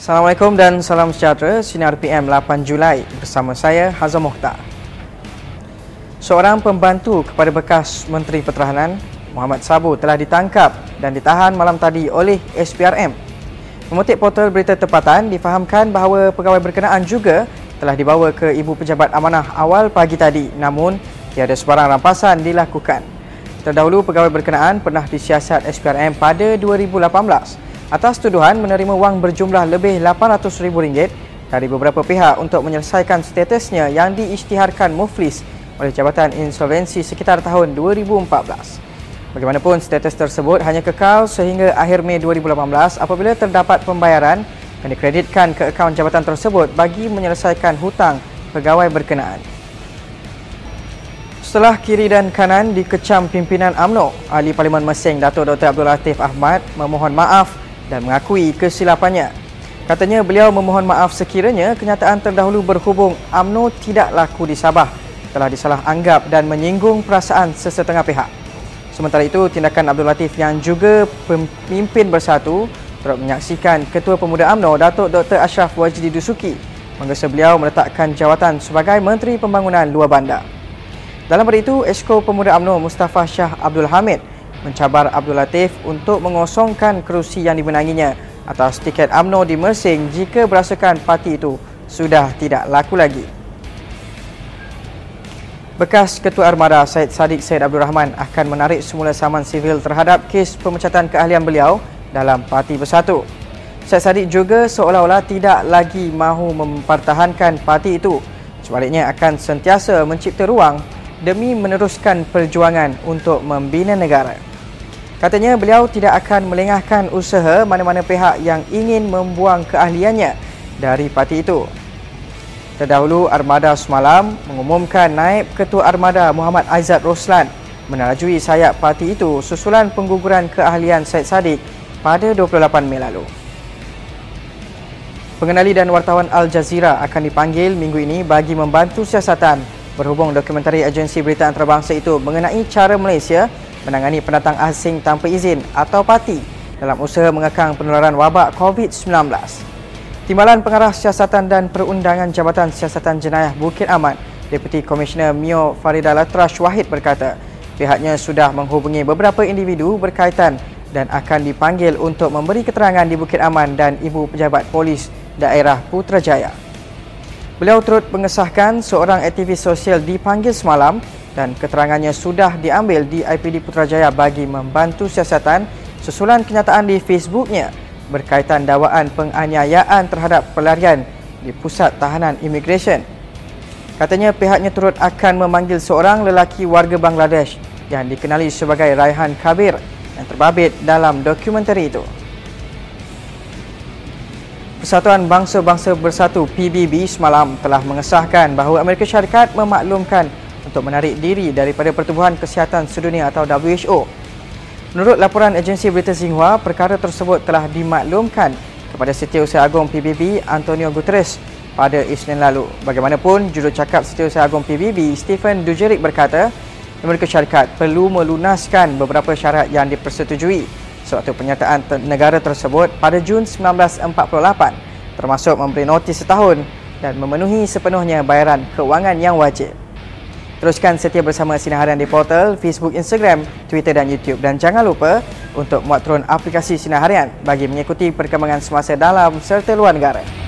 Assalamualaikum dan salam sejahtera Sinar PM 8 Julai bersama saya Hazam Mohtar. Seorang pembantu kepada bekas Menteri Pertahanan Muhammad Sabu telah ditangkap dan ditahan malam tadi oleh SPRM. Mengutip portal berita tempatan difahamkan bahawa pegawai berkenaan juga telah dibawa ke Ibu Pejabat Amanah awal pagi tadi namun tiada sebarang rampasan dilakukan. Terdahulu pegawai berkenaan pernah disiasat SPRM pada 2018 atas tuduhan menerima wang berjumlah lebih RM800,000 dari beberapa pihak untuk menyelesaikan statusnya yang diisytiharkan muflis oleh Jabatan Insolvensi sekitar tahun 2014. Bagaimanapun, status tersebut hanya kekal sehingga akhir Mei 2018 apabila terdapat pembayaran yang dikreditkan ke akaun jabatan tersebut bagi menyelesaikan hutang pegawai berkenaan. Setelah kiri dan kanan dikecam pimpinan AMNO, Ahli Parlimen Mesing Datuk Dr. Abdul Latif Ahmad memohon maaf dan mengakui kesilapannya. Katanya beliau memohon maaf sekiranya kenyataan terdahulu berhubung AMNO tidak laku di Sabah telah disalah anggap dan menyinggung perasaan sesetengah pihak. Sementara itu, tindakan Abdul Latif yang juga pemimpin bersatu turut menyaksikan Ketua Pemuda AMNO Datuk Dr. Ashraf Wajdi Dusuki menggesa beliau meletakkan jawatan sebagai Menteri Pembangunan Luar Bandar. Dalam pada itu, Esko Pemuda AMNO Mustafa Shah Abdul Hamid mencabar Abdul Latif untuk mengosongkan kerusi yang dimenanginya atas tiket AMNO di Mersing jika berasakan parti itu sudah tidak laku lagi. Bekas Ketua Armada Syed Saddiq Syed Abdul Rahman akan menarik semula saman sivil terhadap kes pemecatan keahlian beliau dalam Parti Bersatu. Syed Saddiq juga seolah-olah tidak lagi mahu mempertahankan parti itu. Sebaliknya akan sentiasa mencipta ruang demi meneruskan perjuangan untuk membina negara. Katanya beliau tidak akan melengahkan usaha mana-mana pihak yang ingin membuang keahliannya dari parti itu. Terdahulu Armada semalam mengumumkan naib Ketua Armada Muhammad Aizat Roslan menarajui sayap parti itu susulan pengguguran keahlian Syed Saddiq pada 28 Mei lalu. Pengenali dan wartawan Al Jazeera akan dipanggil minggu ini bagi membantu siasatan berhubung dokumentari agensi berita antarabangsa itu mengenai cara Malaysia menangani pendatang asing tanpa izin atau parti dalam usaha mengekang penularan wabak COVID-19. Timbalan Pengarah Siasatan dan Perundangan Jabatan Siasatan Jenayah Bukit Aman, Deputi Komisioner Mio Farida Latrash Wahid berkata, pihaknya sudah menghubungi beberapa individu berkaitan dan akan dipanggil untuk memberi keterangan di Bukit Aman dan Ibu Pejabat Polis Daerah Putrajaya. Beliau turut mengesahkan seorang aktivis sosial dipanggil semalam dan keterangannya sudah diambil di IPD Putrajaya bagi membantu siasatan susulan kenyataan di Facebooknya berkaitan dakwaan penganiayaan terhadap pelarian di pusat tahanan imigresen. Katanya pihaknya turut akan memanggil seorang lelaki warga Bangladesh yang dikenali sebagai Raihan Kabir yang terbabit dalam dokumentari itu. Persatuan Bangsa-Bangsa Bersatu PBB semalam telah mengesahkan bahawa Amerika Syarikat memaklumkan untuk menarik diri daripada Pertubuhan Kesihatan Sedunia atau WHO. Menurut laporan agensi berita Xinhua, perkara tersebut telah dimaklumkan kepada Setiausaha Agong PBB Antonio Guterres pada Isnin lalu. Bagaimanapun, jurucakap Setiausaha Agong PBB Stephen Dujerik berkata, Amerika Syarikat perlu melunaskan beberapa syarat yang dipersetujui sewaktu pernyataan negara tersebut pada Jun 1948 termasuk memberi notis setahun dan memenuhi sepenuhnya bayaran kewangan yang wajib. Teruskan setia bersama Sinar Harian di portal, Facebook, Instagram, Twitter dan YouTube. Dan jangan lupa untuk muat turun aplikasi Sinar Harian bagi mengikuti perkembangan semasa dalam serta luar negara.